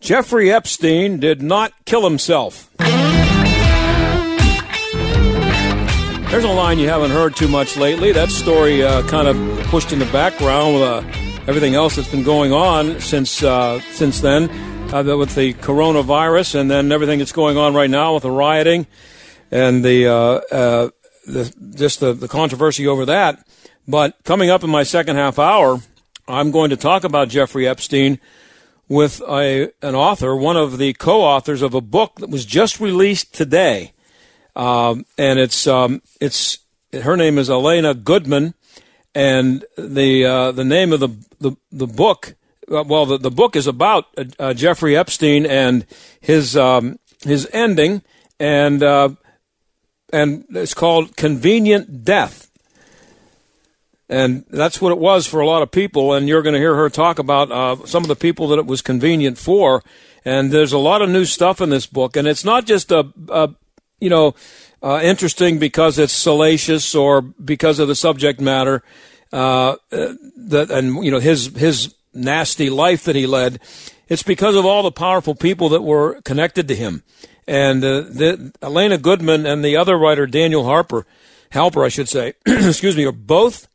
Jeffrey Epstein did not kill himself. There's a line you haven't heard too much lately. That story uh, kind of pushed in the background with uh, everything else that's been going on since uh, since then, uh, with the coronavirus, and then everything that's going on right now with the rioting and the, uh, uh, the just the, the controversy over that. But coming up in my second half hour, I'm going to talk about Jeffrey Epstein with a, an author, one of the co-authors of a book that was just released today, um, and it's um, it's her name is Elena Goodman, and the uh, the name of the the, the book, uh, well, the, the book is about uh, uh, Jeffrey Epstein and his um, his ending, and uh, and it's called Convenient Death. And that's what it was for a lot of people. And you're going to hear her talk about uh, some of the people that it was convenient for. And there's a lot of new stuff in this book. And it's not just a, a you know, uh, interesting because it's salacious or because of the subject matter. Uh, that and you know his his nasty life that he led. It's because of all the powerful people that were connected to him. And uh, the, Elena Goodman and the other writer Daniel Harper, Halper, I should say, excuse me, are both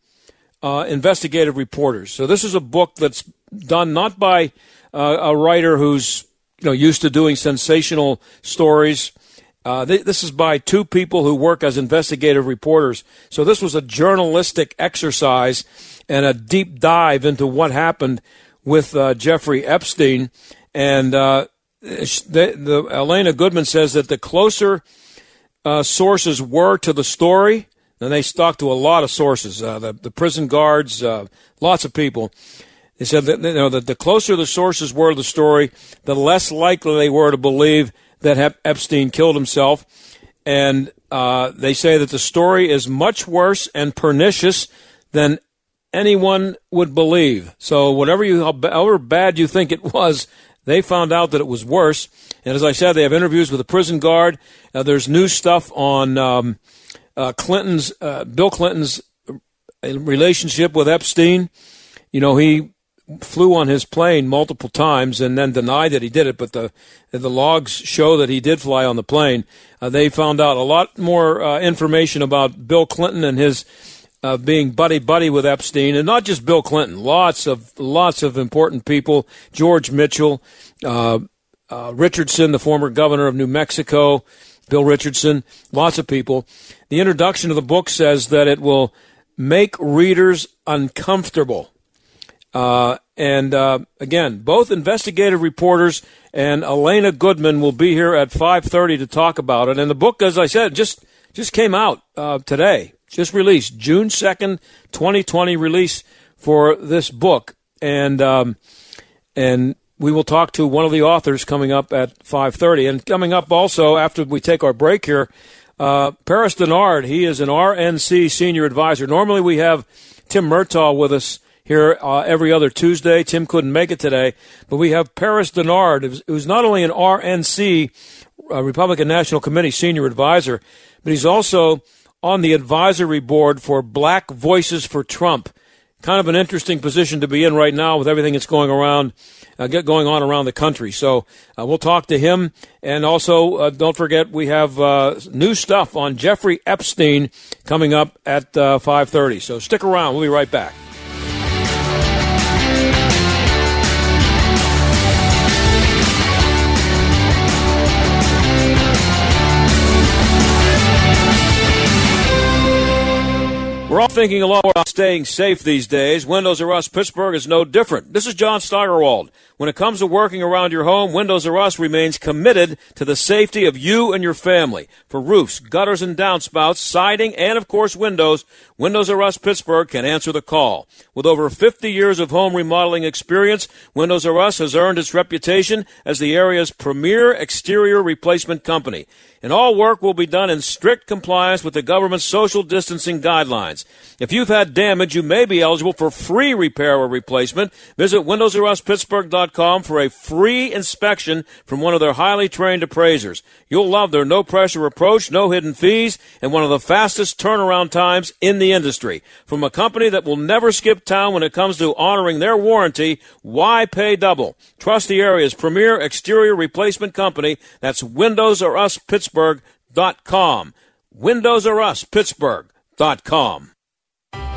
uh, investigative reporters. So this is a book that's done not by uh, a writer who's you know used to doing sensational stories. Uh, th- this is by two people who work as investigative reporters. So this was a journalistic exercise and a deep dive into what happened with uh, Jeffrey Epstein. And uh, the, the, Elena Goodman says that the closer uh, sources were to the story, and they stuck to a lot of sources, uh, the, the prison guards, uh, lots of people. They said that you know that the closer the sources were to the story, the less likely they were to believe that Epstein killed himself. And uh, they say that the story is much worse and pernicious than anyone would believe. So whatever you, however bad you think it was, they found out that it was worse. And as I said, they have interviews with the prison guard. Uh, there's new stuff on um, uh, Clinton's, uh, Bill Clinton's relationship with Epstein. You know, he flew on his plane multiple times and then denied that he did it, but the the logs show that he did fly on the plane. Uh, they found out a lot more uh, information about Bill Clinton and his uh, being buddy buddy with Epstein, and not just Bill Clinton. Lots of lots of important people. George Mitchell, uh, uh, Richardson, the former governor of New Mexico, Bill Richardson. Lots of people. The introduction of the book says that it will make readers uncomfortable. Uh, and uh, again, both investigative reporters and Elena Goodman will be here at 5:30 to talk about it. And the book, as I said, just just came out uh, today just released June 2nd, 2020 release for this book. And, um, and we will talk to one of the authors coming up at 5.30. And coming up also after we take our break here, uh, Paris Dennard, he is an RNC senior advisor. Normally we have Tim Murtaugh with us here uh, every other Tuesday. Tim couldn't make it today, but we have Paris Dennard, who's not only an RNC, uh, Republican National Committee senior advisor, but he's also on the advisory board for Black Voices for Trump. Kind of an interesting position to be in right now with everything that's going around, uh, going on around the country. So uh, we'll talk to him, and also uh, don't forget we have uh, new stuff on Jeffrey Epstein coming up at 5:30. Uh, so stick around. We'll be right back. We're all thinking a lot about staying safe these days. Windows R Us Pittsburgh is no different. This is John Steigerwald. When it comes to working around your home, Windows R Us remains committed to the safety of you and your family. For roofs, gutters and downspouts, siding, and of course windows, Windows R Us Pittsburgh can answer the call. With over 50 years of home remodeling experience, Windows R Us has earned its reputation as the area's premier exterior replacement company. And all work will be done in strict compliance with the government's social distancing guidelines. If you've had damage, you may be eligible for free repair or replacement. Visit WindowsRUsPittsburgh.com for a free inspection from one of their highly trained appraisers. You'll love their no pressure approach, no hidden fees, and one of the fastest turnaround times in the industry. From a company that will never skip town when it comes to honoring their warranty, why pay double? Trust the area's premier exterior replacement company. That's Windows R Us Pittsburgh.com. Windows R Us Pittsburgh.com.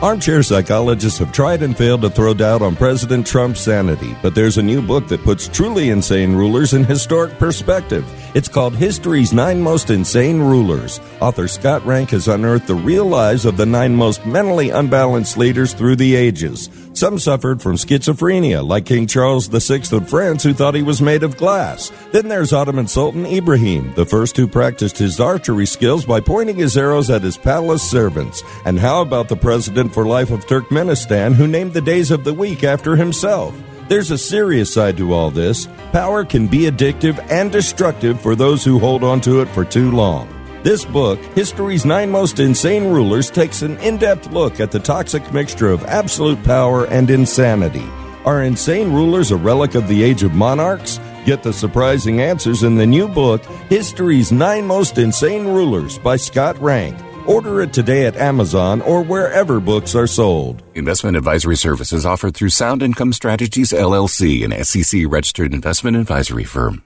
Armchair psychologists have tried and failed to throw doubt on President Trump's sanity, but there's a new book that puts truly insane rulers in historic perspective. It's called History's Nine Most Insane Rulers. Author Scott Rank has unearthed the real lives of the nine most mentally unbalanced leaders through the ages. Some suffered from schizophrenia, like King Charles VI of France, who thought he was made of glass. Then there's Ottoman Sultan Ibrahim, the first who practiced his archery skills by pointing his arrows at his palace servants. And how about the president for life of Turkmenistan, who named the days of the week after himself? There's a serious side to all this. Power can be addictive and destructive for those who hold on to it for too long. This book, History's Nine Most Insane Rulers, takes an in depth look at the toxic mixture of absolute power and insanity. Are insane rulers a relic of the age of monarchs? Get the surprising answers in the new book, History's Nine Most Insane Rulers by Scott Rank. Order it today at Amazon or wherever books are sold. Investment advisory services offered through Sound Income Strategies LLC, an SEC registered investment advisory firm.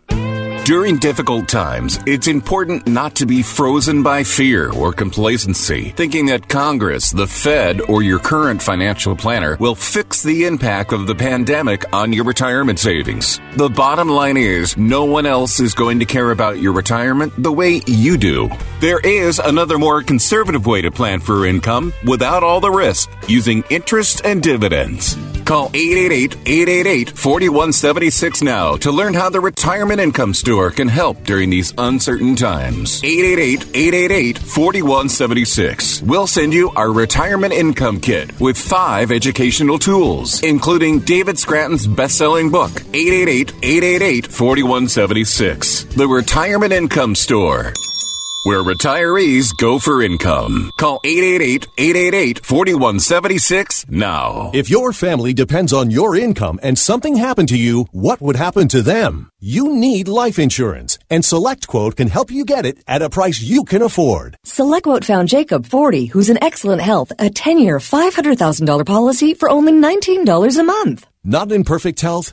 During difficult times, it's important not to be frozen by fear or complacency, thinking that Congress, the Fed, or your current financial planner will fix the impact of the pandemic on your retirement savings. The bottom line is, no one else is going to care about your retirement the way you do. There is another more conservative way to plan for income without all the risk, using interest and dividends. Call 888-888-4176 now to learn how the Retirement Income Store can help during these uncertain times. 888-888-4176. We'll send you our Retirement Income Kit with five educational tools, including David Scranton's best-selling book, 888-888-4176. The Retirement Income Store where retirees go for income. Call 888-888-4176 now. If your family depends on your income and something happened to you, what would happen to them? You need life insurance, and SelectQuote can help you get it at a price you can afford. SelectQuote found Jacob, 40, who's in excellent health, a 10-year, $500,000 policy for only $19 a month. Not in perfect health?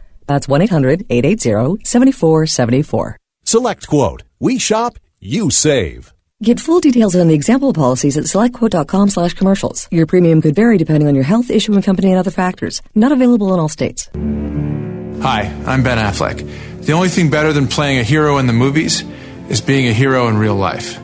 That's 1-800-880-7474. Select Quote. We shop, you save. Get full details on the example policies at selectquote.com slash commercials. Your premium could vary depending on your health, issue, and company and other factors. Not available in all states. Hi, I'm Ben Affleck. The only thing better than playing a hero in the movies is being a hero in real life.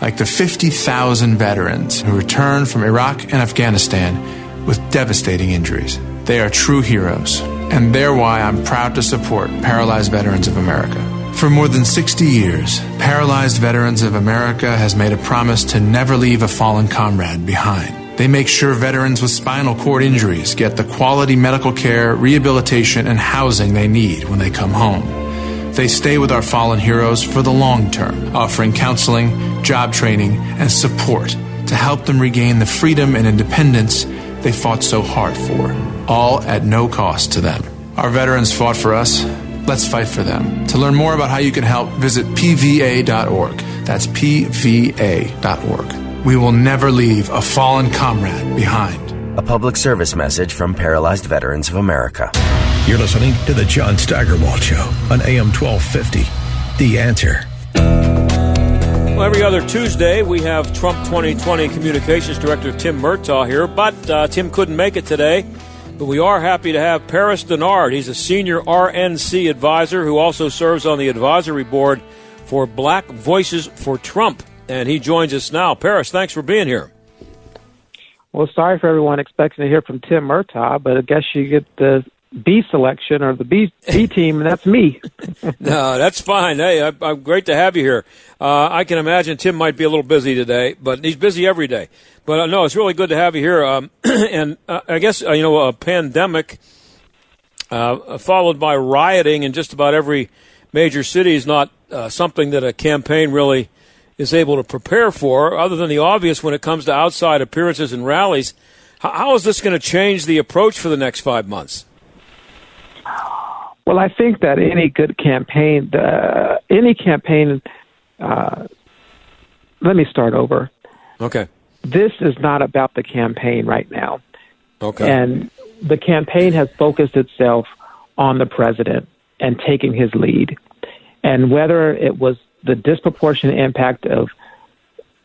Like the 50,000 veterans who returned from Iraq and Afghanistan with devastating injuries. They are true heroes, and they're why I'm proud to support Paralyzed Veterans of America. For more than 60 years, Paralyzed Veterans of America has made a promise to never leave a fallen comrade behind. They make sure veterans with spinal cord injuries get the quality medical care, rehabilitation, and housing they need when they come home. They stay with our fallen heroes for the long term, offering counseling, job training, and support to help them regain the freedom and independence they fought so hard for, all at no cost to them. Our veterans fought for us. Let's fight for them. To learn more about how you can help, visit pva.org. That's pva.org. We will never leave a fallen comrade behind. a public service message from Paralyzed Veterans of America. You're listening to The John Steigerwald Show on AM 1250. The answer. Well, every other Tuesday, we have Trump 2020 Communications Director Tim Murtaugh here, but uh, Tim couldn't make it today. But we are happy to have Paris Dennard. He's a senior RNC advisor who also serves on the advisory board for Black Voices for Trump. And he joins us now. Paris, thanks for being here. Well, sorry for everyone expecting to hear from Tim Murtaugh, but I guess you get the B selection or the B, B team, and that's me. no, that's fine. Hey, I, I'm great to have you here. Uh, I can imagine Tim might be a little busy today, but he's busy every day. But uh, no, it's really good to have you here. Um, and uh, I guess uh, you know a pandemic uh, followed by rioting in just about every major city is not uh, something that a campaign really is able to prepare for, other than the obvious when it comes to outside appearances and rallies. How, how is this going to change the approach for the next five months? Well, I think that any good campaign, uh, any campaign, uh, let me start over. Okay. This is not about the campaign right now. Okay. And the campaign has focused itself on the president and taking his lead. And whether it was the disproportionate impact of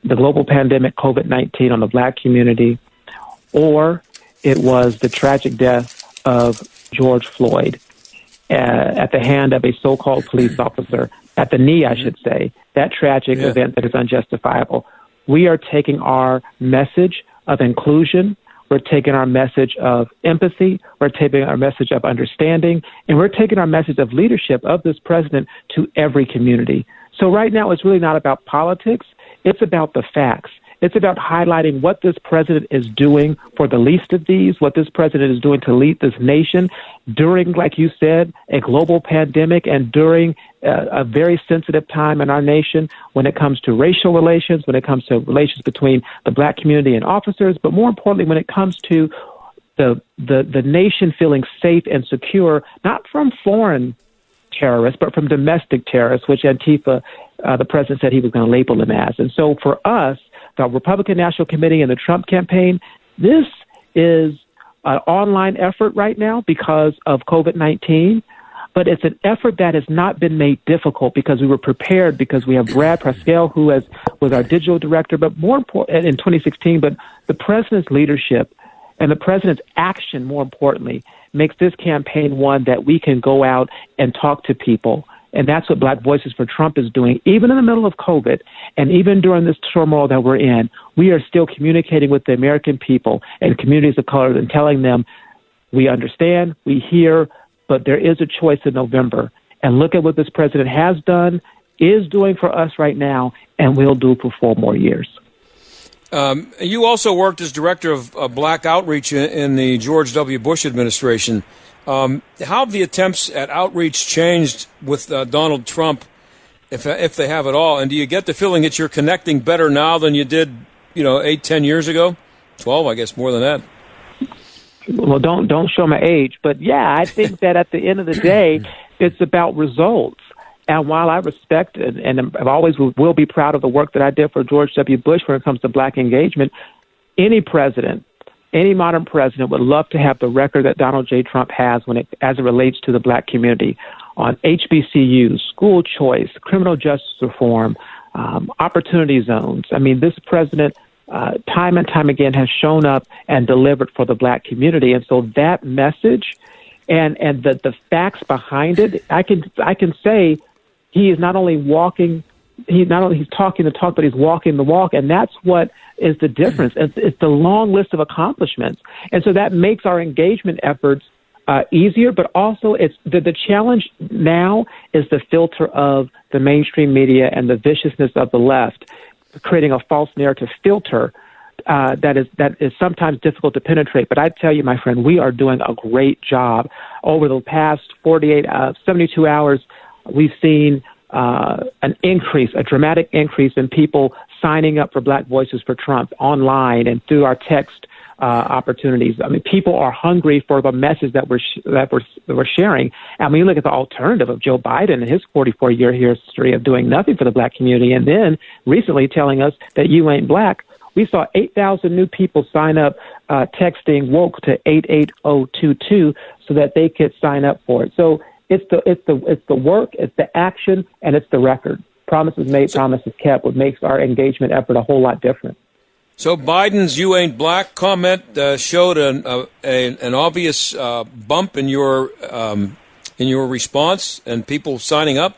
the global pandemic, COVID 19, on the black community, or it was the tragic death of George Floyd uh, at the hand of a so called police officer, at the knee, I should say, that tragic Yeah. event that is unjustifiable. We are taking our message of inclusion, we're taking our message of empathy, we're taking our message of understanding, and we're taking our message of leadership of this president to every community. So right now, it's really not about politics, it's about the facts. It's about highlighting what this president is doing for the least of these, what this president is doing to lead this nation during, like you said, a global pandemic and during uh, a very sensitive time in our nation when it comes to racial relations, when it comes to relations between the black community and officers, but more importantly, when it comes to the, the, the nation feeling safe and secure, not from foreign terrorists, but from domestic terrorists, which Antifa, uh, the president said he was going to label them as. And so for us, the Republican National Committee and the Trump campaign, this is an online effort right now because of COVID 19. But it's an effort that has not been made difficult because we were prepared because we have Brad Parscale, who has, was our digital director, but more important in 2016. But the president's leadership and the president's action, more importantly, makes this campaign one that we can go out and talk to people. And that's what Black Voices for Trump is doing. Even in the middle of COVID and even during this turmoil that we're in, we are still communicating with the American people and communities of color and telling them we understand, we hear, but there is a choice in November. And look at what this president has done, is doing for us right now, and will do for four more years. Um, you also worked as director of black outreach in, in the George W. Bush administration. Um, how have the attempts at outreach changed with uh, Donald Trump, if if they have at all? And do you get the feeling that you're connecting better now than you did, you know, eight, ten years ago, twelve, I guess, more than that? well don't don't show my age but yeah i think that at the end of the day it's about results and while i respect and, and i've always will, will be proud of the work that i did for george w bush when it comes to black engagement any president any modern president would love to have the record that donald j trump has when it as it relates to the black community on hbcus school choice criminal justice reform um, opportunity zones i mean this president uh, time and time again has shown up and delivered for the black community. And so that message and, and the, the facts behind it, I can, I can say he is not only walking, he not only he's talking the talk, but he's walking the walk. And that's what is the difference. It's, it's the long list of accomplishments. And so that makes our engagement efforts uh, easier, but also it's the, the challenge now is the filter of the mainstream media and the viciousness of the left creating a false narrative filter uh, that is that is sometimes difficult to penetrate. But I tell you, my friend, we are doing a great job. Over the past 48, uh, 72 hours, we've seen uh, an increase, a dramatic increase in people signing up for Black Voices for Trump online and through our text uh, opportunities. I mean, people are hungry for the message that we're sh- that we're we're sharing. And when you look at the alternative of Joe Biden and his 44 year history of doing nothing for the black community, and then recently telling us that you ain't black. We saw 8,000 new people sign up uh, texting woke to 88022 so that they could sign up for it. So it's the it's the it's the work, it's the action, and it's the record. Promises made, promises kept, what makes our engagement effort a whole lot different. So Biden's "You Ain't Black" comment uh, showed an uh, a, an obvious uh, bump in your um, in your response and people signing up.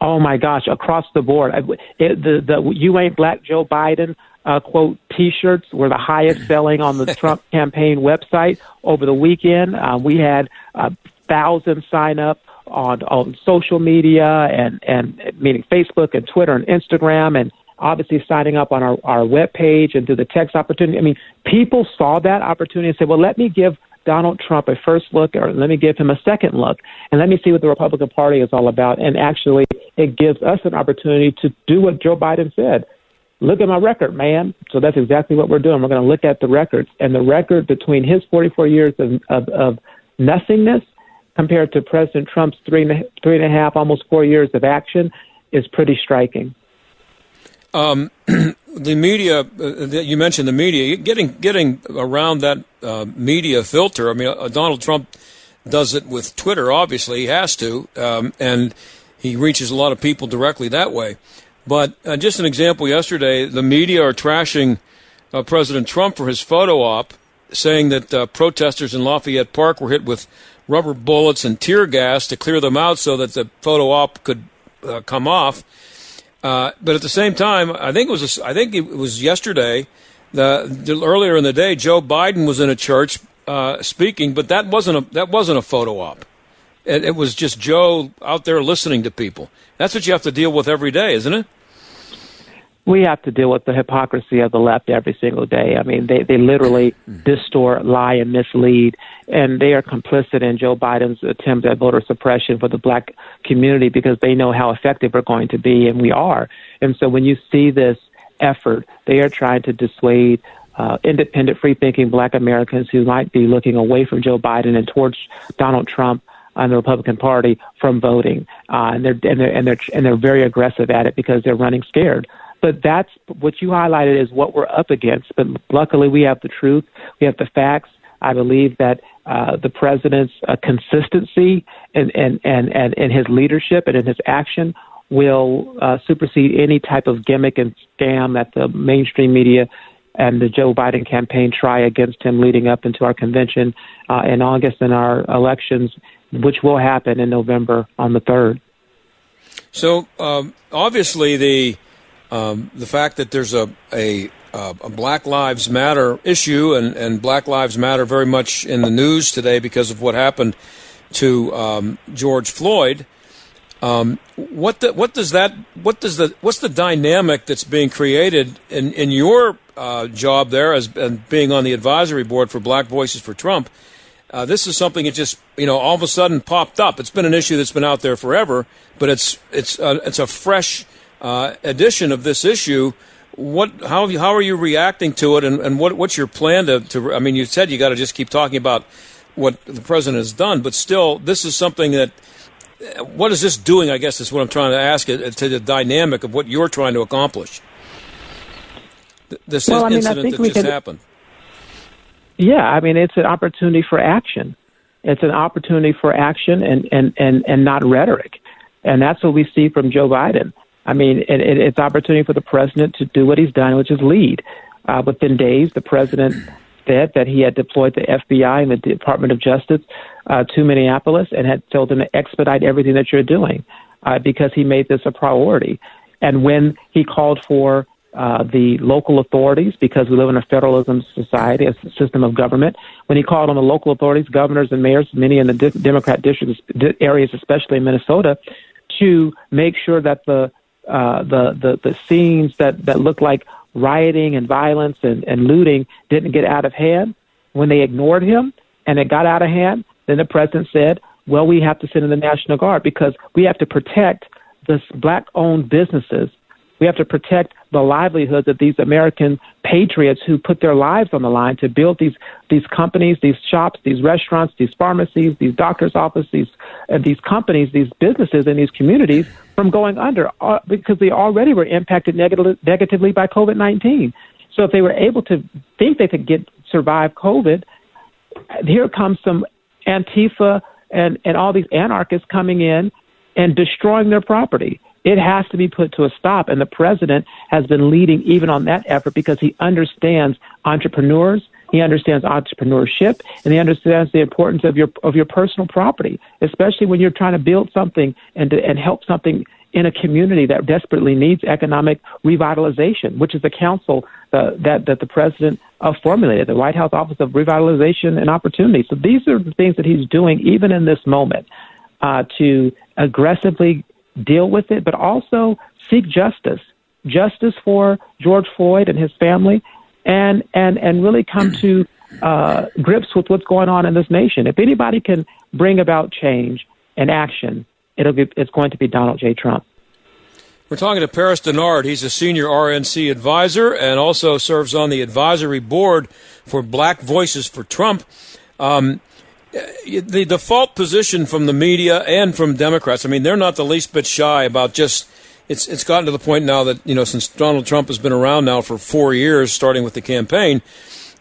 Oh my gosh, across the board, it, the the "You Ain't Black" Joe Biden uh, quote T-shirts were the highest selling on the Trump campaign website over the weekend. Uh, we had uh, thousands sign up on on social media and and meaning Facebook and Twitter and Instagram and obviously signing up on our our web page and through the text opportunity. I mean, people saw that opportunity and said, "Well, let me give Donald Trump a first look, or let me give him a second look, and let me see what the Republican Party is all about." And actually, it gives us an opportunity to do what Joe Biden said. Look at my record, man. So that's exactly what we're doing. We're going to look at the records, and the record between his 44 years of, of, of nothingness compared to President Trump's three and, a, three and a half, almost four years of action is pretty striking. Um, the media, uh, you mentioned the media, getting getting around that uh, media filter. I mean, uh, Donald Trump does it with Twitter. Obviously, he has to, um, and he reaches a lot of people directly that way. But uh, just an example: yesterday, the media are trashing uh, President Trump for his photo op, saying that uh, protesters in Lafayette Park were hit with rubber bullets and tear gas to clear them out so that the photo op could uh, come off. Uh, but at the same time, I think it was a, I think it was yesterday, the, the, earlier in the day, Joe Biden was in a church uh, speaking, but that wasn't a that wasn't a photo op. It, it was just Joe out there listening to people. That's what you have to deal with every day, isn't it? We have to deal with the hypocrisy of the left every single day. I mean, they, they literally distort, lie, and mislead, and they are complicit in Joe Biden's attempt at voter suppression for the black community because they know how effective we're going to be, and we are. And so when you see this effort, they are trying to dissuade uh, independent, free thinking black Americans who might be looking away from Joe Biden and towards Donald Trump and the Republican Party from voting, uh, and they're and they're and they're and they're very aggressive at it because they're running scared. But that's what you highlighted is what we're up against. But luckily, we have the truth, we have the facts. I believe that uh, the president's uh, consistency and, and, and, and, in his leadership and in his action will uh, supersede any type of gimmick and scam that the mainstream media and the Joe Biden campaign try against him leading up into our convention uh, in August and our elections, which will happen in November on the 3rd. So um, obviously, the um, the fact that there's a, a, a Black Lives Matter issue and, and Black Lives Matter very much in the news today because of what happened to um, George Floyd. Um, what the, what does that what does the what's the dynamic that's being created in in your uh, job there as being on the advisory board for Black Voices for Trump? Uh, this is something that just you know all of a sudden popped up. It's been an issue that's been out there forever, but it's it's it's a fresh uh, edition of this issue. What how how are you reacting to it, and, and what what's your plan to, to? I mean, you said you got to just keep talking about what the president has done, but still, this is something that. What is this doing? I guess is what I'm trying to ask uh, to the dynamic of what you're trying to accomplish. This well, I mean, incident that just can, happened. Yeah, I mean, it's an opportunity for action. It's an opportunity for action and, and, and, and not rhetoric. And that's what we see from Joe Biden. I mean, it, it, it's opportunity for the president to do what he's done, which is lead. Uh, within days, the president said that he had deployed the FBI and the Department of Justice uh, to Minneapolis and had told them to expedite everything that you're doing uh, because he made this a priority. And when he called for uh, the local authorities, because we live in a federalism society, a system of government, when he called on the local authorities, governors and mayors, many in the de- Democrat districts, areas, especially in Minnesota, to make sure that the uh, the, the the scenes that that looked like rioting and violence and, and looting didn't get out of hand. When they ignored him and it got out of hand, then the president said, "Well, we have to send in the National Guard because we have to protect the black-owned businesses we have to protect the livelihoods of these American patriots who put their lives on the line to build these these companies, these shops, these restaurants, these pharmacies, these doctors' offices, these these companies, these businesses in these communities from going under uh, because they already were impacted negatively negatively by COVID nineteen. So if they were able to think they could get survive COVID, here comes some Antifa and, and all these anarchists coming in and destroying their property. It has to be put to a stop. And the president has been leading even on that effort because he understands entrepreneurs, he understands entrepreneurship, and he understands the importance of your of your personal property, especially when you're trying to build something and to, and help something in a community that desperately needs economic revitalization, which is the council uh, that that the president uh, formulated, the White House Office of Revitalization and Opportunity. So these are the things that he's doing even in this moment uh, to aggressively deal with it, but also seek justice, justice for George Floyd and his family, and and and really come to uh, grips with what's going on in this nation. If anybody can bring about change and action, it'll be it's going to be Donald J. Trump. We're talking to Paris Dennard. He's a senior RNC advisor and also serves on the advisory board for Black Voices for Trump. Um, the default position from the media and from Democrats, I mean, they're not the least bit shy about just it's it's gotten to the point now that you know since Donald Trump has been around now for four years, starting with the campaign,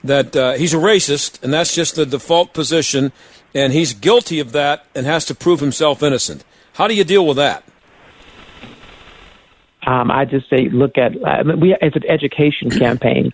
that uh, he's a racist, and that's just the default position, and he's guilty of that and has to prove himself innocent. How do you deal with that? Um, I just say, look at mean, we. It's an education campaign.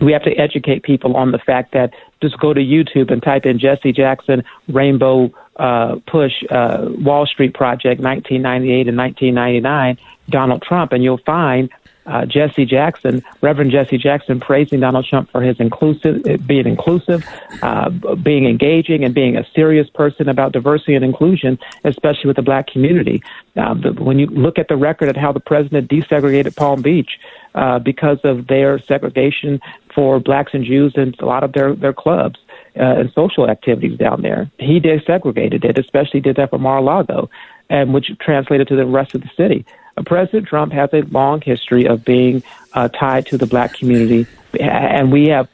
We have to educate people on the fact that just go to YouTube and type in Jesse Jackson Rainbow uh, Push uh, Wall Street Project 1998 and 1999 Donald Trump, and you'll find uh, Jesse Jackson, Reverend Jesse Jackson, praising Donald Trump for his inclusive, being inclusive, uh, being engaging, and being a serious person about diversity and inclusion, especially with the black community. Uh, the, when you look at the record of how the president desegregated Palm Beach uh, because of their segregation for blacks and Jews in a lot of their their clubs. Uh, and social activities down there. He desegregated it, especially did that for Mar-a-Lago, and which translated to the rest of the city. President Trump has a long history of being uh, tied to the black community, and we have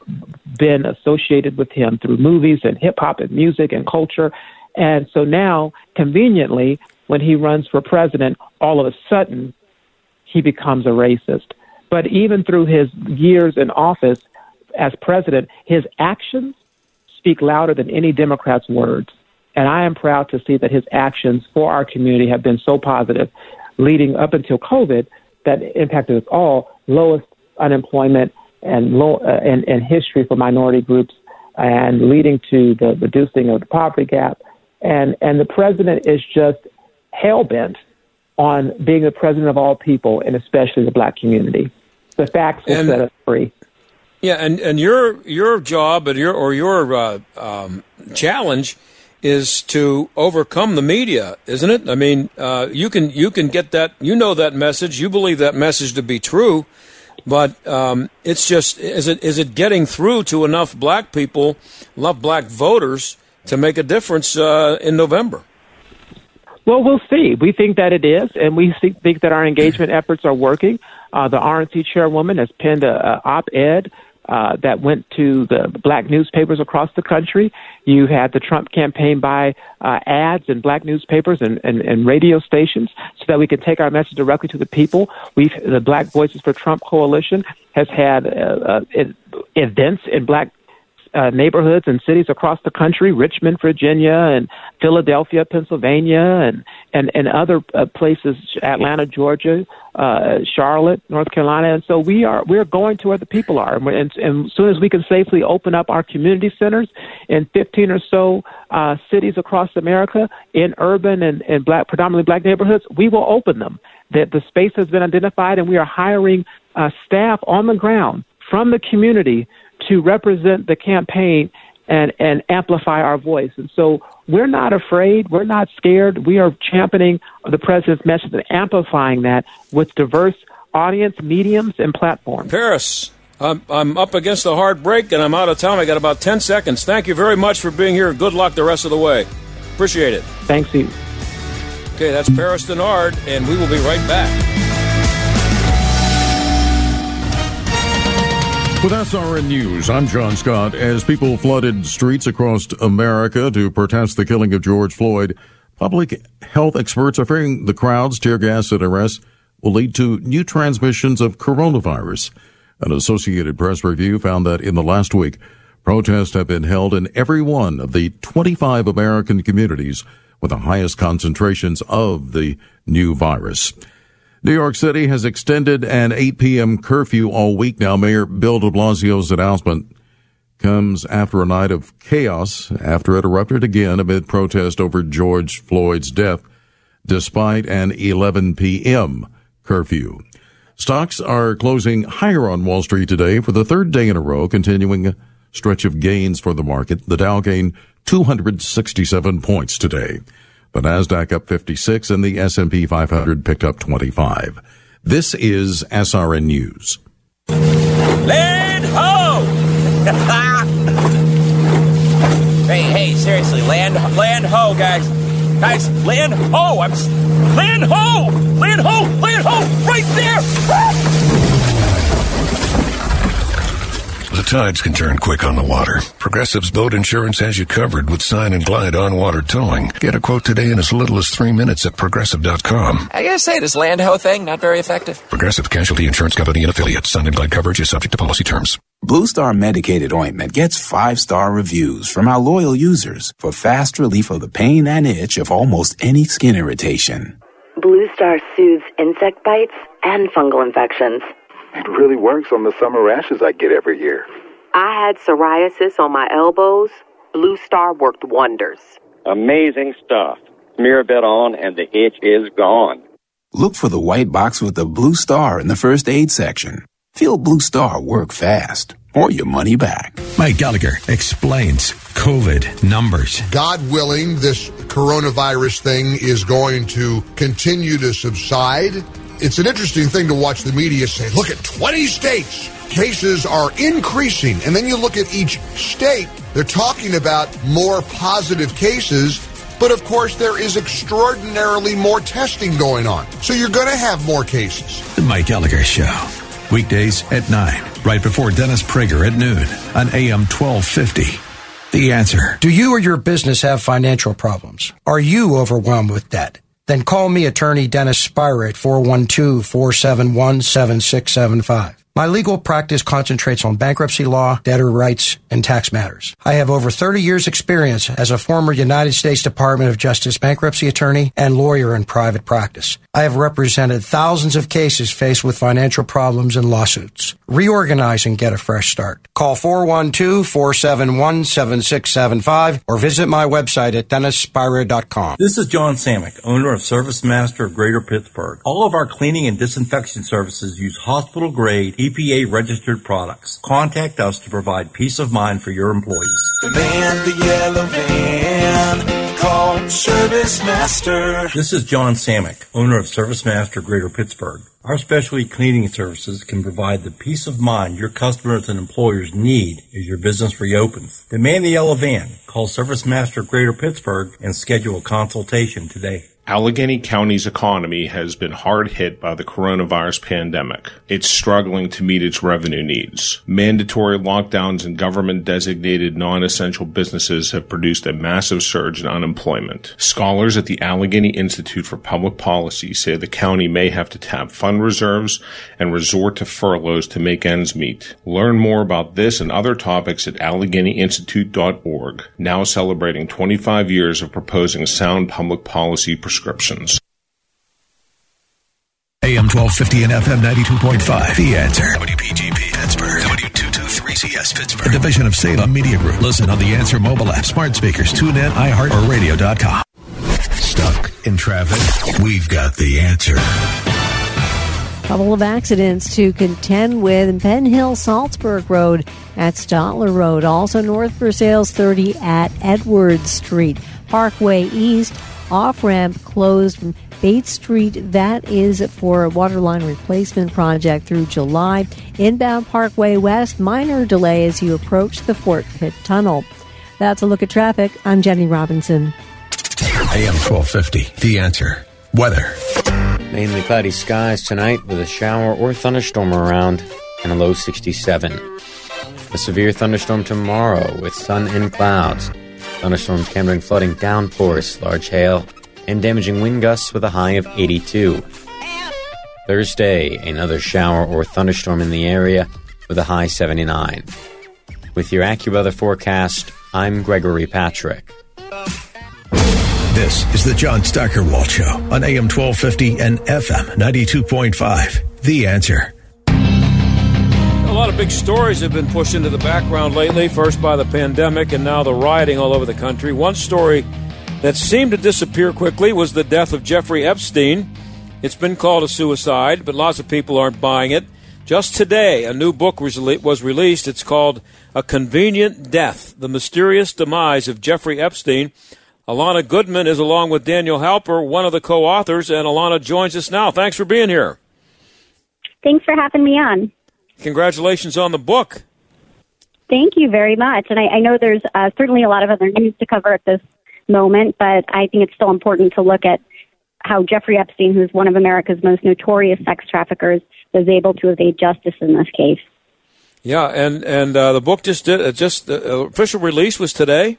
been associated with him through movies and hip hop and music and culture. And so now, conveniently, when he runs for president, all of a sudden he becomes a racist. But even through his years in office as president, his actions speak louder than any Democrat's words. And I am proud to see that his actions for our community have been so positive leading up until COVID that impacted us all, lowest unemployment and low uh, and, and history for minority groups, and leading to the reducing of the poverty gap. And and the president is just hell bent on being the president of all people, and especially the black community. The facts will and, set us free. Yeah, and, and your your job and your or your uh, um, challenge is to overcome the media, isn't it? I mean, uh, you can you can get that you know that message, you believe that message to be true, but um, it's just is it is it getting through to enough black people, enough black voters to make a difference uh, in November? Well, we'll see. We think that it is, and we think that our engagement efforts are working. Uh, the RNC chairwoman has penned a, a op-ed uh, that went to the black newspapers across the country. You had the Trump campaign buy uh, ads in black newspapers and, and, and radio stations so that we can take our message directly to the people. We've the Black Voices for Trump Coalition has had uh, uh, events in black uh, neighborhoods and cities across the country, Richmond, Virginia, and Philadelphia, Pennsylvania, and and and other uh, places, Atlanta, Georgia, uh, Charlotte, North Carolina, and so we are we're going to where the people are, and, and, and as soon as we can safely open up our community centers in 15 or so uh, cities across America in urban and, and black, predominantly black neighborhoods, we will open them. That the space has been identified, and we are hiring uh, staff on the ground from the community to represent the campaign and, and amplify our voice. And so we're not afraid. We're not scared. We are championing the president's message and amplifying that with diverse audience, mediums, and platforms. Paris, I'm, I'm up against a hard break and I'm out of time. I got about 10 seconds. Thank you very much for being here. Good luck the rest of the way. Appreciate it. Thanks, you. Okay, that's Paris Dennard, and we will be right back. With SRN News, I'm John Scott. As people flooded streets across America to protest the killing of George Floyd, public health experts are fearing the crowds, tear gas, and arrests will lead to new transmissions of coronavirus. An Associated Press review found that in the last week, protests have been held in every one of the 25 American communities with the highest concentrations of the new virus. New York City has extended an 8 p.m. curfew all week now. Mayor Bill de Blasio's announcement comes after a night of chaos after it erupted again amid protest over George Floyd's death, despite an 11 p.m. curfew. Stocks are closing higher on Wall Street today for the third day in a row, continuing a stretch of gains for the market. The Dow gained 267 points today. The Nasdaq up 56 and the S&P 500 picked up 25. This is SRN News. Land ho! hey, hey, seriously, land land ho, guys. Guys, land ho. I'm land ho. Land ho. Land ho right there. The tides can turn quick on the water. Progressive's boat insurance has you covered with sign and glide on water towing. Get a quote today in as little as three minutes at progressive.com. I gotta say, this land ho thing, not very effective. Progressive Casualty Insurance Company and affiliates. Sign and glide coverage is subject to policy terms. Blue Star medicated ointment gets five star reviews from our loyal users for fast relief of the pain and itch of almost any skin irritation. Blue Star soothes insect bites and fungal infections. It really works on the summer rashes I get every year. I had psoriasis on my elbows. Blue Star worked wonders. Amazing stuff. Smear a bit on and the itch is gone. Look for the white box with the blue star in the first aid section. Feel Blue Star work fast or your money back. Mike Gallagher explains COVID numbers. God willing, this coronavirus thing is going to continue to subside. It's an interesting thing to watch the media say, look at 20 states. Cases are increasing. And then you look at each state, they're talking about more positive cases. But of course, there is extraordinarily more testing going on. So you're going to have more cases. The Mike Gallagher Show. Weekdays at 9, right before Dennis Prager at noon on AM 1250. The answer. Do you or your business have financial problems? Are you overwhelmed with debt? Then call me attorney Dennis Spira at 412-471-7675. My legal practice concentrates on bankruptcy law, debtor rights, and tax matters. I have over 30 years experience as a former United States Department of Justice bankruptcy attorney and lawyer in private practice. I have represented thousands of cases faced with financial problems and lawsuits. Reorganize and get a fresh start. Call 412-471-7675 or visit my website at dennisspira.com. This is John Samick, owner of Service Master of Greater Pittsburgh. All of our cleaning and disinfection services use hospital grade EPA registered products. Contact us to provide peace of mind for your employees. Man the yellow van. Call Service Master. This is John Samick, owner of Service Master Greater Pittsburgh. Our specialty cleaning services can provide the peace of mind your customers and employers need as your business reopens. Demand the yellow van. Call Service Master Greater Pittsburgh and schedule a consultation today. Allegheny County's economy has been hard hit by the coronavirus pandemic. It's struggling to meet its revenue needs. Mandatory lockdowns and government designated non-essential businesses have produced a massive surge in unemployment. Scholars at the Allegheny Institute for Public Policy say the county may have to tap fund reserves and resort to furloughs to make ends meet. Learn more about this and other topics at AlleghenyInstitute.org, now celebrating 25 years of proposing sound public policy prescriptions. AM 1250 and FM 92.5. The answer. WPGP Pittsburgh. W223CS Pittsburgh. A division of Salem Media Group. Listen on the Answer mobile app, smart speakers, tune in, iHeart, or radio.com. Stuck in traffic? We've got the answer. Couple of accidents to contend with in Penn Hill, Saltsburg Road at Stotler Road. Also north for sales 30 at Edwards Street. Parkway East off ramp closed from Bates Street. That is for a waterline replacement project through July. Inbound Parkway West, minor delay as you approach the Fort Pitt Tunnel. That's a look at traffic. I'm Jenny Robinson. AM 1250. The answer. Weather. Mainly cloudy skies tonight with a shower or thunderstorm around and a low 67. A severe thunderstorm tomorrow with sun and clouds. Thunderstorms can flooding downpours, large hail, and damaging wind gusts with a high of 82. Thursday, another shower or thunderstorm in the area with a high 79. With your AccuWeather forecast, I'm Gregory Patrick. This is the John Steigerwald Show on AM 1250 and FM 92.5. The answer. A lot of big stories have been pushed into the background lately, first by the pandemic and now the rioting all over the country. One story that seemed to disappear quickly was the death of Jeffrey Epstein. It's been called a suicide, but lots of people aren't buying it. Just today, a new book was, released. It's called A Convenient Death The Mysterious Demise of Jeffrey Epstein. Alana Goodman is along with Daniel Halper, one of the co authors, and Alana joins us now. Thanks for being here. Thanks for having me on. Congratulations on the book. Thank you very much. And I, I know there's uh, certainly a lot of other news to cover at this moment, but I think it's still important to look at how Jeffrey Epstein, who's one of America's most notorious sex traffickers, was able to evade justice in this case. Yeah, and and uh, the book just did uh, just the uh, official release was today.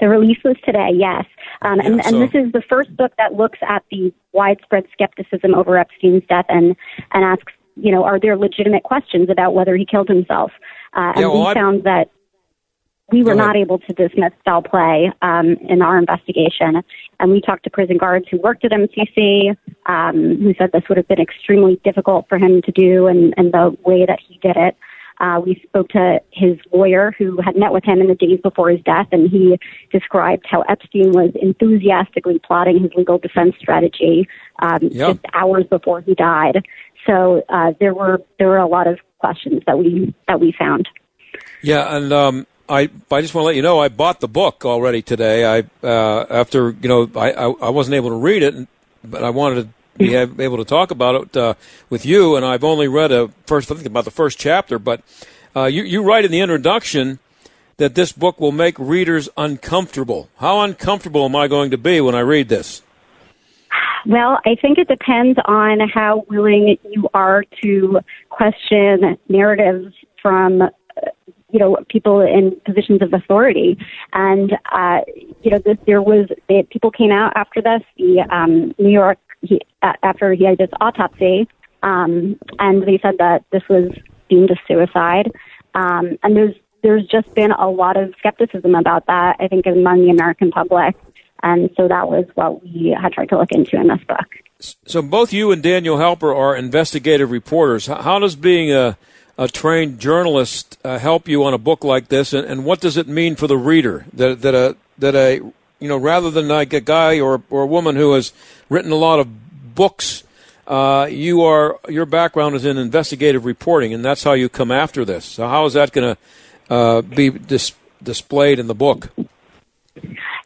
The release was today, yes, um, and, yeah, so. and this is the first book that looks at the widespread skepticism over Epstein's death and and asks, you know, are there legitimate questions about whether he killed himself? Uh, and yeah, well, we I... found that we were not able to dismiss foul play um, in our investigation. And we talked to prison guards who worked at MCC, um, who said this would have been extremely difficult for him to do and, and the way that he did it. Uh, we spoke to his lawyer who had met with him in the days before his death, and he described how Epstein was enthusiastically plotting his legal defense strategy um, just hours before he died. So uh, there were there were a lot of questions that we that we found. Yeah, and um, I I just want to let you know I bought the book already today. I uh, after you know I, I, I wasn't able to read it, but I wanted to be able to talk about it uh, with you. And I've only read a first I think about the first chapter, but uh, you you write in the introduction that this book will make readers uncomfortable. How uncomfortable am I going to be when I read this? Well, I think it depends on how willing you are to question narratives from you know people in positions of authority and uh you know this there was it, people came out after this the um new york he, after he had his autopsy um and they said that this was deemed a suicide. Um and there's there's just been a lot of skepticism about that i think among the american public. And so that was what we had tried to look into in this book. So both you and daniel halper are investigative reporters. How does being a a trained journalist uh, help you on a book like this, and, and what does it mean for the reader that that a that a you know rather than like a guy or or a woman who has written a lot of books, uh, you are your background is in investigative reporting, and that's how you come after this. So how is that going to uh, be dis- displayed in the book?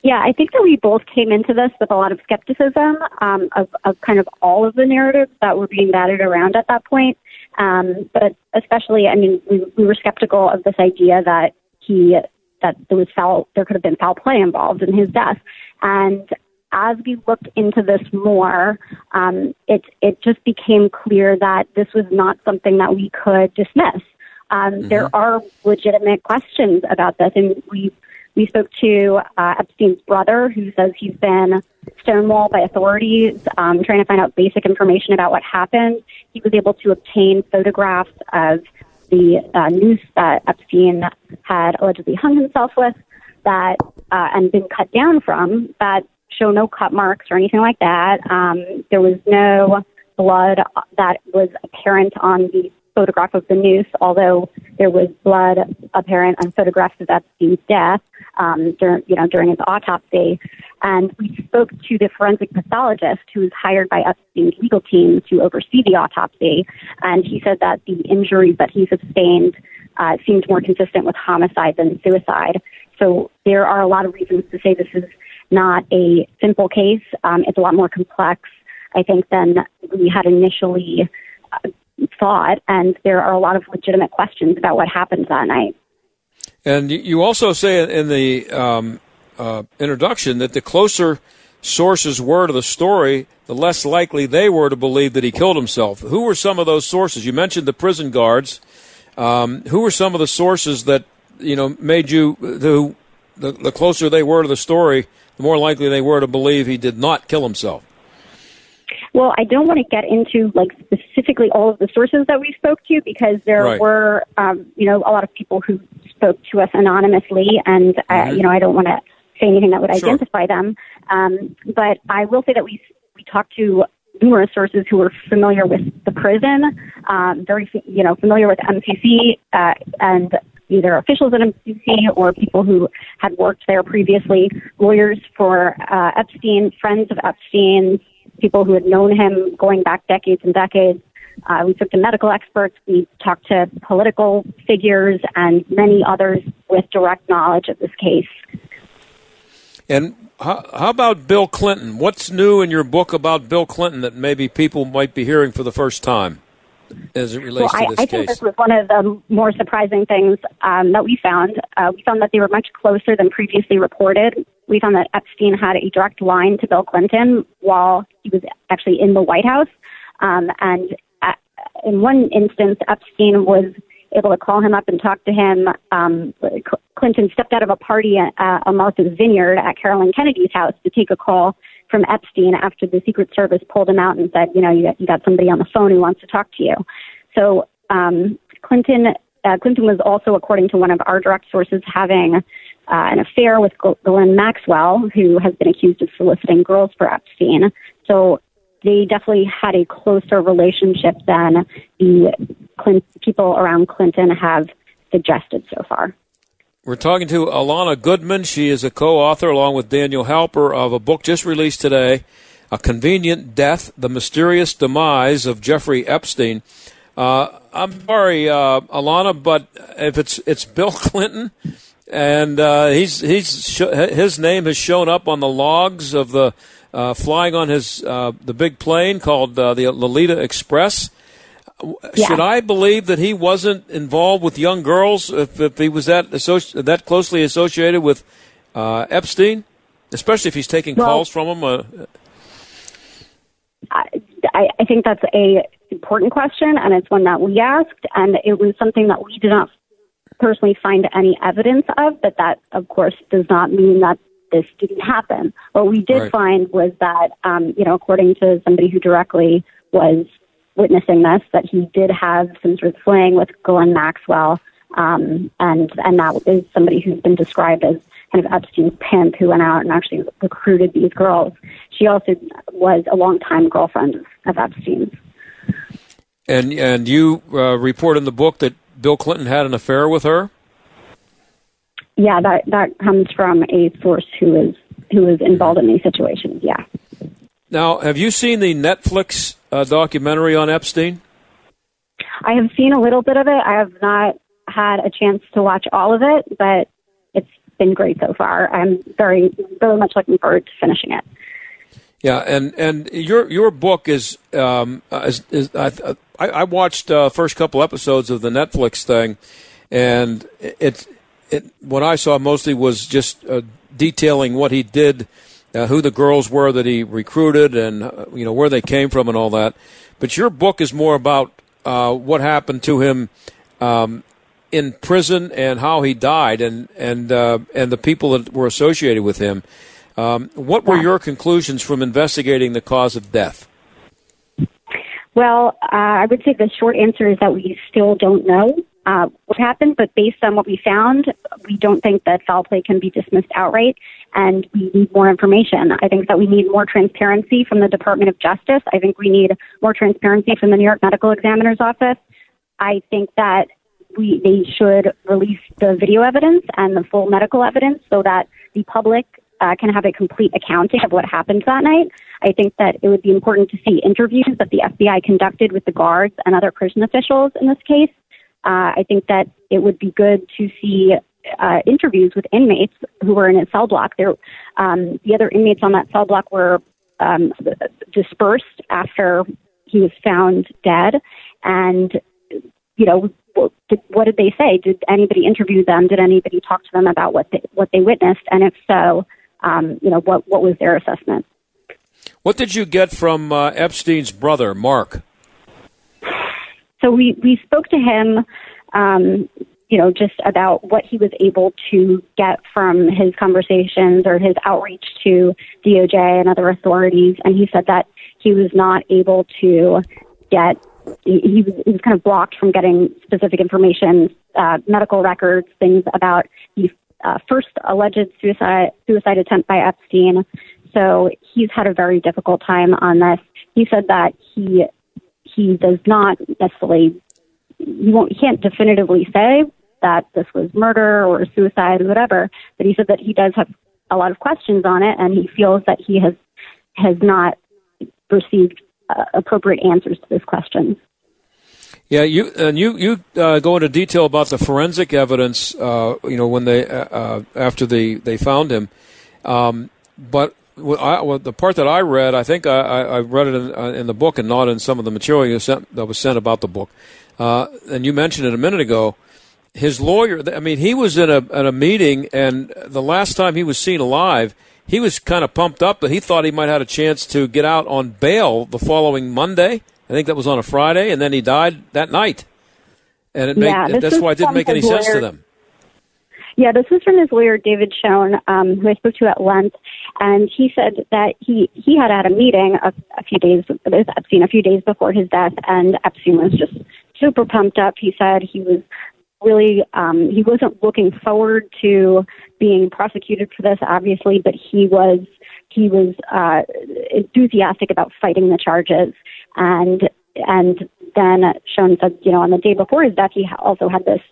Yeah, I think that we both came into this with a lot of skepticism um, of, of kind of all of the narratives that were being batted around at that point. Um, but especially, I mean, we, we were skeptical of this idea that he that there was foul, there could have been foul play involved in his death, and as we looked into this more, um, it it just became clear that this was not something that we could dismiss. Um, mm-hmm. There are legitimate questions about this, and we we spoke to uh, Epstein's brother, who says he's been stonewalled by authorities, um, trying to find out basic information about what happened. He was able to obtain photographs of the uh, noose that Epstein had allegedly hung himself with, that uh, and been cut down from, that show no cut marks or anything like that. Um, there was no blood that was apparent on the photograph of the noose, although there was blood apparent on photographs of Epstein's death um, during, you know, during his autopsy. And we spoke to the forensic pathologist who was hired by Epstein's legal team to oversee the autopsy. And he said that the injuries that he sustained uh, seemed more consistent with homicide than suicide. So there are a lot of reasons to say this is not a simple case. Um, it's a lot more complex, I think, than we had initially uh, thought, and there are a lot of legitimate questions about what happened that night. And you also say in the um, uh, introduction that the closer sources were to the story, the less likely they were to believe that he killed himself. Who were some of those sources? You mentioned the prison guards. Um, who were some of the sources that you know made you the, the the closer they were to the story, the more likely they were to believe he did not kill himself? Well, I don't want to get into like specifically all of the sources that we spoke to because there Right. were, um, you know, a lot of people who spoke to us anonymously, and uh, Mhm. you know, I don't want to say anything that would Sure. identify them. Um, but I will say that we we talked to numerous sources who were familiar with the prison, um, very you know familiar with MCC, uh, and either officials at MCC or people who had worked there previously, lawyers for uh, Epstein, friends of Epstein, people who had known him going back decades and decades. Uh, we took to medical experts. We talked to political figures and many others with direct knowledge of this case. And how, how about Bill Clinton? What's new in your book about Bill Clinton that maybe people might be hearing for the first time as it relates well, to this I, I case? think this was one of the more surprising things um, that we found. Uh, we found that they were much closer than previously reported. We found that Epstein had a direct line to Bill Clinton while he was actually in the White House. Um, and uh in one instance, Epstein was able to call him up and talk to him. Um, Clinton stepped out of a party at uh, a Martha's Vineyard at Carolyn Kennedy's house to take a call from Epstein after the Secret Service pulled him out and said, you know, you got, you got somebody on the phone who wants to talk to you. So um, Clinton uh, Clinton was also, according to one of our direct sources, having uh, an affair with Gl- Ghislaine Maxwell, who has been accused of soliciting girls for Epstein. So they definitely had a closer relationship than the Clin- people around Clinton have suggested so far. We're talking to Alana Goodman. She is a co-author, along with Daniel Halper, of a book just released today, "A Convenient Death: The Mysterious Demise of Jeffrey Epstein." Uh, I'm sorry, uh, Alana, but if it's it's Bill Clinton, and uh, he's he's sh- his name has shown up on the logs of the uh, flying on his uh, the big plane called uh, the Lolita Express. Should I believe that he wasn't involved with young girls if, if he was that associ- that closely associated with uh, Epstein, especially if he's taking Well- calls from him? Uh, I, I I think that's a important question, and it's one that we asked, and it was something that we did not personally find any evidence of. But that, of course, does not mean that this didn't happen. What we did Right. find was that, um, you know, according to somebody who directly was witnessing this, that he did have some sort of fling with Ghislaine Maxwell, um, and and that is somebody who's been described as kind of Epstein's pimp who went out and actually recruited these girls. She also was a longtime girlfriend of Epstein's. and and you uh, report in the book that Bill Clinton had an affair with her. Yeah, that that comes from a source who is who is involved in these situations. Yeah. Now, have you seen the Netflix uh, documentary on Epstein? I have seen a little bit of it. I have not had a chance to watch all of it, but it's been great so far. I'm very, very much looking forward to finishing it. Yeah, and and your your book is um is, is I, I I watched uh, first couple episodes of the Netflix thing, and it it what I saw mostly was just uh, detailing what he did, uh, who the girls were that he recruited, and uh, you know where they came from and all that. But your book is more about uh, what happened to him um, in prison and how he died, and and uh, and the people that were associated with him. Um, what were your conclusions from investigating the cause of death? Well, uh, I would say the short answer is that we still don't know uh, what happened, but based on what we found, we don't think that foul play can be dismissed outright, and we need more information. I think that we need more transparency from the Department of Justice. I think we need more transparency from the New York Medical Examiner's Office. I think that we they should release the video evidence and the full medical evidence so that the public uh, can have a complete accounting of what happened that night. I think that it would be important to see interviews that the FBI conducted with the guards and other prison officials in this case. Uh, I think that it would be good to see uh, interviews with inmates who were in a cell block. There, um, the other inmates on that cell block were um, dispersed after he was found dead, and you know what did, they say? Did anybody interview them? Did anybody talk to them about what they, what they witnessed? And if so, um, you know what what was their assessment? What did you get from uh, Epstein's brother, Mark? So we we spoke to him, um, you know, just about what he was able to get from his conversations or his outreach to DOJ and other authorities, and he said that he was not able to get. He, he, was, he was kind of blocked from getting specific information, uh, medical records, things about the uh, first alleged suicide suicide attempt by Epstein. So he's had a very difficult time on this. He said that he he does not necessarily he won't he can't definitively say that this was murder or suicide or whatever, but he said that he does have a lot of questions on it, and he feels that he has has not received uh, appropriate answers to those questions. Yeah, you and you you uh, go into detail about the forensic evidence. Uh, you know when they uh, uh after they they found him, um, but I, well, the part that I read, I think I, I read it in, uh, in, the book and not in some of the material sent, that was sent about the book. Uh, and you mentioned it a minute ago. His lawyer, I mean, he was in a at a meeting, and the last time he was seen alive, he was kind of pumped up that he thought he might have a chance to get out on bail the following Monday. I think that was on a Friday, and then he died that night. And it yeah, made, that's why it didn't make any lawyer. sense to them. Yeah, this was from his lawyer David Schoen, um, who I spoke to at length, and he said that he he had had a meeting a, a few days with Epstein a few days before his death, and Epstein was just super pumped up. He said he was really um, he wasn't looking forward to being prosecuted for this, obviously, but he was he was uh, enthusiastic about fighting the charges. And and then Schoen said, you know, on the day before his death, he also had this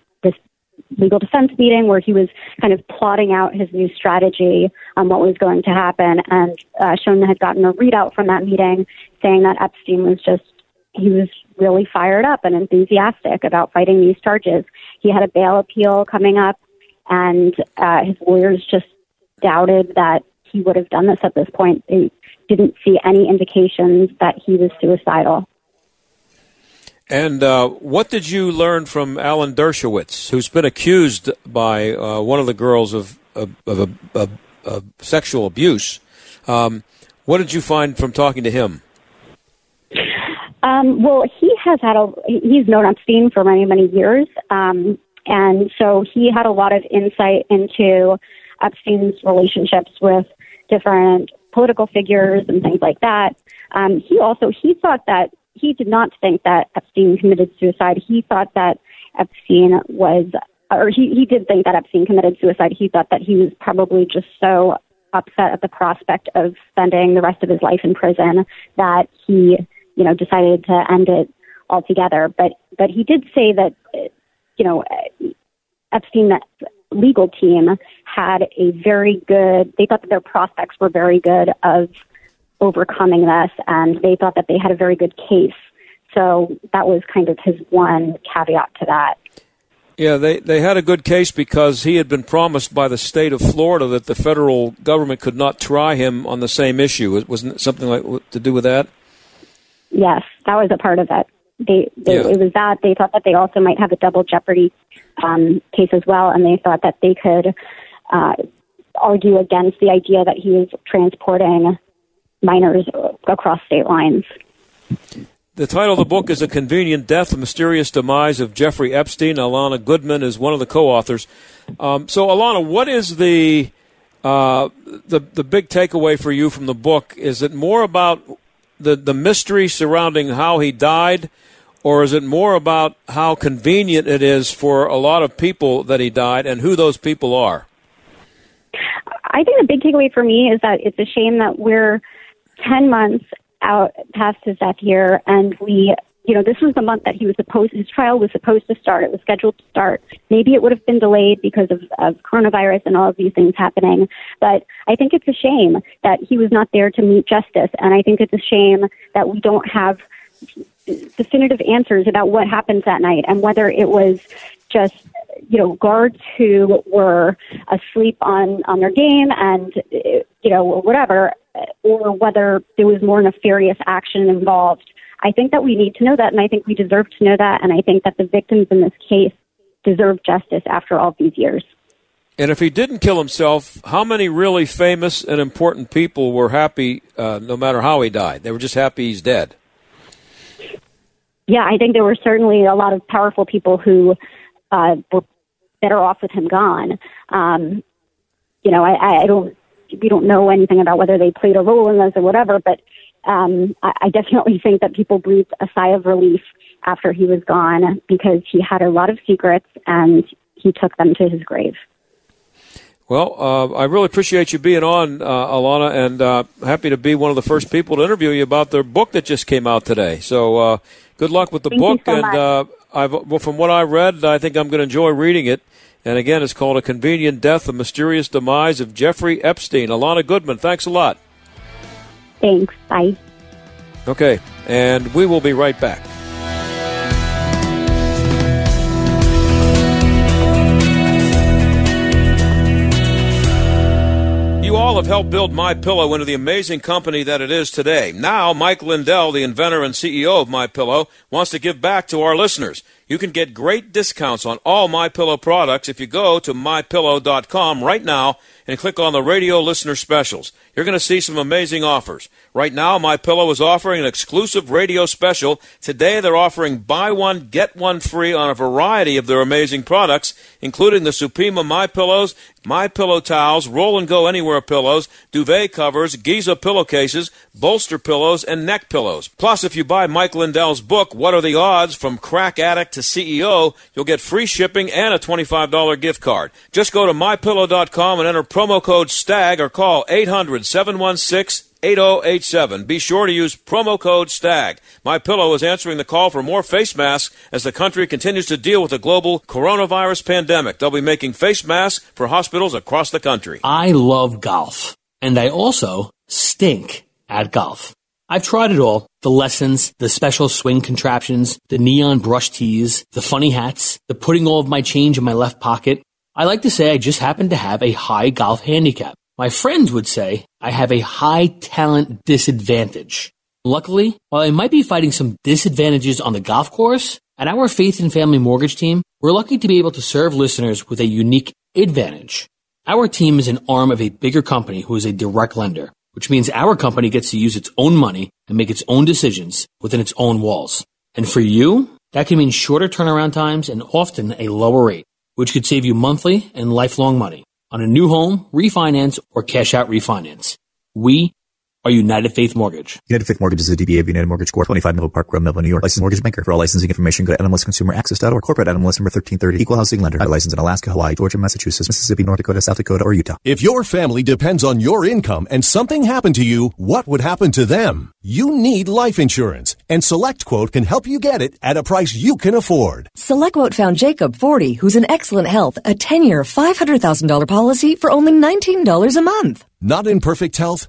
legal defense meeting where he was kind of plotting out his new strategy on what was going to happen. And uh, Schoen had gotten a readout from that meeting saying that Epstein was just he was really fired up and enthusiastic about fighting these charges. He had a bail appeal coming up, and uh, his lawyers just doubted that he would have done this at this point. They didn't see any indications that he was suicidal. And uh, what did you learn from Alan Dershowitz, who's been accused by uh, one of the girls of, of, of, of, of sexual abuse? Um, what did you find from talking to him? Um, well, he has had a he's known Epstein for many many years, um, and so he had a lot of insight into Epstein's relationships with different political figures and things like that. Um, he also he thought that he did not think that Epstein committed suicide. He thought that Epstein was, or he he did think that Epstein committed suicide. He thought that he was probably just so upset at the prospect of spending the rest of his life in prison that he you know, decided to end it altogether. But but he did say that, you know, Epstein's legal team had a very good. They thought that their prospects were very good of overcoming this, and they thought that they had a very good case. So that was kind of his one caveat to that. Yeah, they, they had a good case because he had been promised by the state of Florida that the federal government could not try him on the same issue. It Wasn't it something like to do with that? Yes, that was a part of it. They, they yeah. it was that they thought that they also might have a double jeopardy um, case as well, and they thought that they could uh, argue against the idea that he was transporting minors across state lines. The title of the book is A Convenient Death, The Mysterious Demise of Jeffrey Epstein. Alana Goodman is one of the co-authors. Um, so, Alana, what is the, uh, the, the big takeaway for you from the book? Is it more about the, the mystery surrounding how he died, or is it more about how convenient it is for a lot of people that he died and who those people are? I think the big takeaway for me is that it's a shame that we're 10 months out past his death year, and we you know, this was the month that he was supposed, his trial was supposed to start. It was scheduled to start. Maybe it would have been delayed because of, of coronavirus and all of these things happening. But I think it's a shame that he was not there to meet justice. And I think it's a shame that we don't have definitive answers about what happened that night and whether it was just you know guards who were asleep on on their game and you know whatever or whether there was more nefarious action involved I think that we need to know that, and I think we deserve to know that, and I think that the victims in this case deserve justice after all these years. And if he didn't kill himself, how many really famous and important people were happy uh, no matter how he died? They were just happy he's dead. Yeah, I think there were certainly a lot of powerful people who uh, were better off with him gone. Um, you know, I, I don't, we don't know anything about whether they played a role in this or whatever, but um, I, I definitely think that people breathed a sigh of relief after he was gone because he had a lot of secrets and he took them to his grave. Well, uh, I really appreciate you being on, uh, Alana, and uh, happy to be one of the first people to interview you about their book that just came out today. So, uh, good luck with the Thank book. so and uh, I've, well, from what I read, I think I'm going to enjoy reading it. And again, it's called A Convenient Death: The Mysterious Demise of Jeffrey Epstein. Alana Goodman, thanks a lot. Thanks. Bye. Okay, and we will be right back. You all have helped build My Pillow into the amazing company that it is today. Now, Mike Lindell, the inventor and CEO of My Pillow, wants to give back to our listeners. You can get great discounts on all My Pillow products if you go to mypillow.com right now and click on the radio listener specials. You're going to see some amazing offers. Right now, My Pillow is offering an exclusive radio special. Today, they're offering buy one get one free on a variety of their amazing products, including the Supima My Pillows, My Pillow towels, Roll and Go Anywhere pillows, duvet covers, Giza pillowcases, bolster pillows, and neck pillows. Plus, if you buy Mike Lindell's book, What Are the Odds? From Crack Addict to CEO, you'll get free shipping and a $25 gift card. Just go to mypillow.com and enter promo code STAG or call 800 716 8087. Be sure to use promo code STAG. My Pillow is answering the call for more face masks as the country continues to deal with the global coronavirus pandemic. They'll be making face masks for hospitals across the country. I love golf, and I also stink at golf. I've tried it all the lessons, the special swing contraptions, the neon brush tees, the funny hats, the putting all of my change in my left pocket. I like to say I just happen to have a high golf handicap. My friends would say I have a high talent disadvantage. Luckily, while I might be fighting some disadvantages on the golf course, at our Faith and Family Mortgage team, we're lucky to be able to serve listeners with a unique advantage. Our team is an arm of a bigger company who is a direct lender, which means our company gets to use its own money and make its own decisions within its own walls. And for you, that can mean shorter turnaround times and often a lower rate, which could save you monthly and lifelong money on a new home, refinance, or cash out refinance. We are United Faith Mortgage. United Faith Mortgage is a DBA of United Mortgage Corp. 25 Melville Park Road, Melville, New York. Licensed mortgage banker. For all licensing information, go to nmlsconsumeraccess.org. Corporate NMLS number 1330. Equal housing lender. Licensed in Alaska, Hawaii, Georgia, Massachusetts, Mississippi, North Dakota, South Dakota, or Utah. If your family depends on your income and something happened to you, what would happen to them? You need life insurance, and SelectQuote can help you get it at a price you can afford. SelectQuote found Jacob, 40, who's in excellent health, a 10-year, $500,000 policy for only $19 a month. Not in perfect health?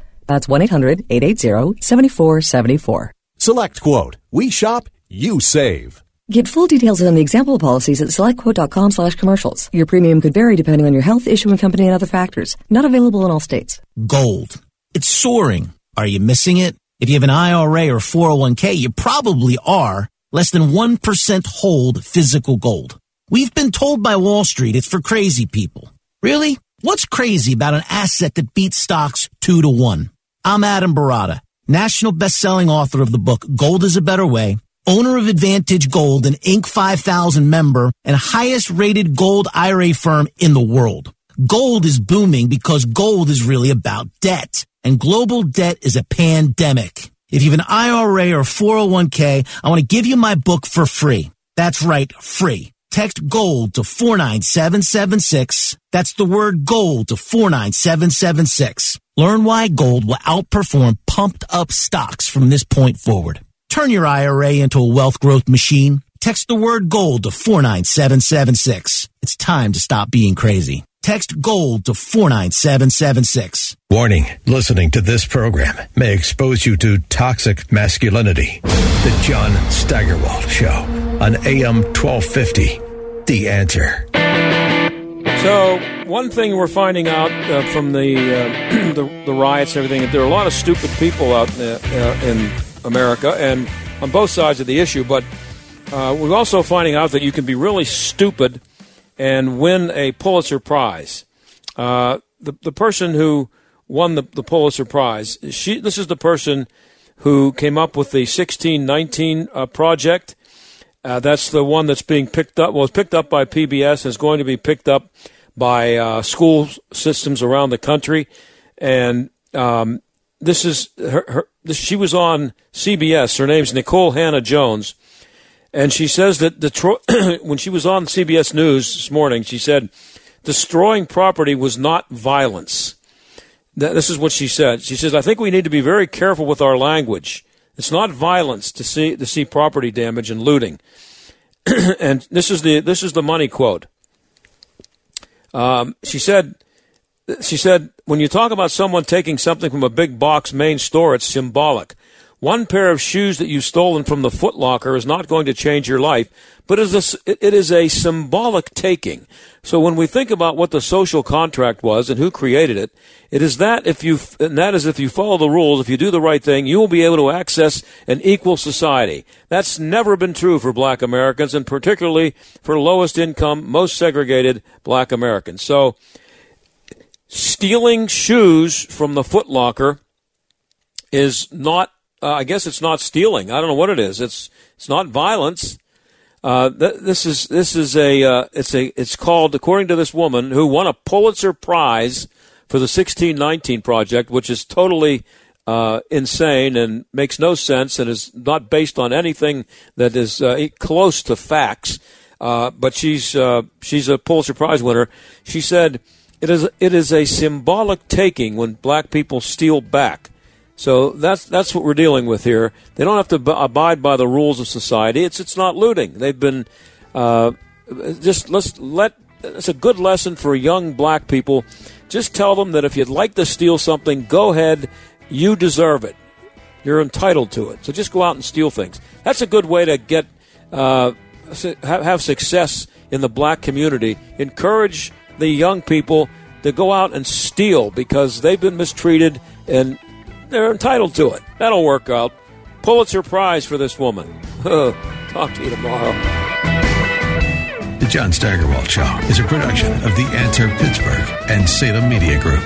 That's 1-800-880-7474. Select Quote. We shop, you save. Get full details on the example policies at selectquote.com slash commercials. Your premium could vary depending on your health, issuing company, and other factors. Not available in all states. Gold. It's soaring. Are you missing it? If you have an IRA or 401k, you probably are. Less than 1% hold physical gold. We've been told by Wall Street it's for crazy people. Really? What's crazy about an asset that beats stocks two to one? I'm Adam Baratta, national best-selling author of the book Gold is a Better Way, owner of Advantage Gold, an Inc. 5000 member, and highest rated gold IRA firm in the world. Gold is booming because gold is really about debt, and global debt is a pandemic. If you have an IRA or 401k, I want to give you my book for free. That's right, free. Text GOLD to 49776. That's the word GOLD to 49776. Learn why gold will outperform pumped up stocks from this point forward. Turn your IRA into a wealth growth machine. Text the word GOLD to 49776. It's time to stop being crazy. Text GOLD to 49776. Warning listening to this program may expose you to toxic masculinity. The John Steigerwald Show on AM 1250. The answer. So, one thing we're finding out uh, from the, uh, the, the riots and everything, there are a lot of stupid people out uh, in America, and on both sides of the issue. But uh, we're also finding out that you can be really stupid and win a Pulitzer Prize. Uh, the the person who won the, the Pulitzer Prize, she this is the person who came up with the 1619 uh, project. Uh, that's the one that's being picked up. Well, it's picked up by PBS. is going to be picked up by uh, school systems around the country. And um, this is her, her this, she was on CBS. Her name's Nicole Hannah-Jones, and she says that Detroit, when she was on CBS News this morning, she said destroying property was not violence. This is what she said. She says, "I think we need to be very careful with our language. It's not violence to see to see property damage and looting." and this is the this is the money quote. Um, she said, "She said when you talk about someone taking something from a big box main store, it's symbolic. One pair of shoes that you've stolen from the Foot Locker is not going to change your life, but it is, a, symbolic taking. So when we think about what the social contract was and who created it, it is that if you, and that is if you follow the rules, if you do the right thing, you will be able to access an equal society. That's never been true for black Americans and particularly for lowest income, most segregated black Americans. So, stealing shoes from the Foot Locker is not uh, I guess it's not stealing. I don't know what it is. It's it's not violence. Uh, th- this is this is a uh, it's a it's called according to this woman who won a Pulitzer Prize for the 1619 project, which is totally uh, insane and makes no sense and is not based on anything that is uh, close to facts. Uh, but she's she's a Pulitzer Prize winner. She said it is it is a symbolic taking when black people steal back. So that's that's what we're dealing with here. They don't have to b- abide by the rules of society. It's it's not looting. They've been uh, just let's let. It's a good lesson for young black people. Just tell them that if you'd like to steal something, go ahead. You deserve it. You're entitled to it. So just go out and steal things. That's a good way to get uh, have success in the black community. Encourage the young people to go out and steal because they've been mistreated and they're entitled to it. That'll work out. Pulitzer Prize for this woman. Talk to you tomorrow. The John Steigerwald Show is a production of The Answer Pittsburgh and Salem Media Group.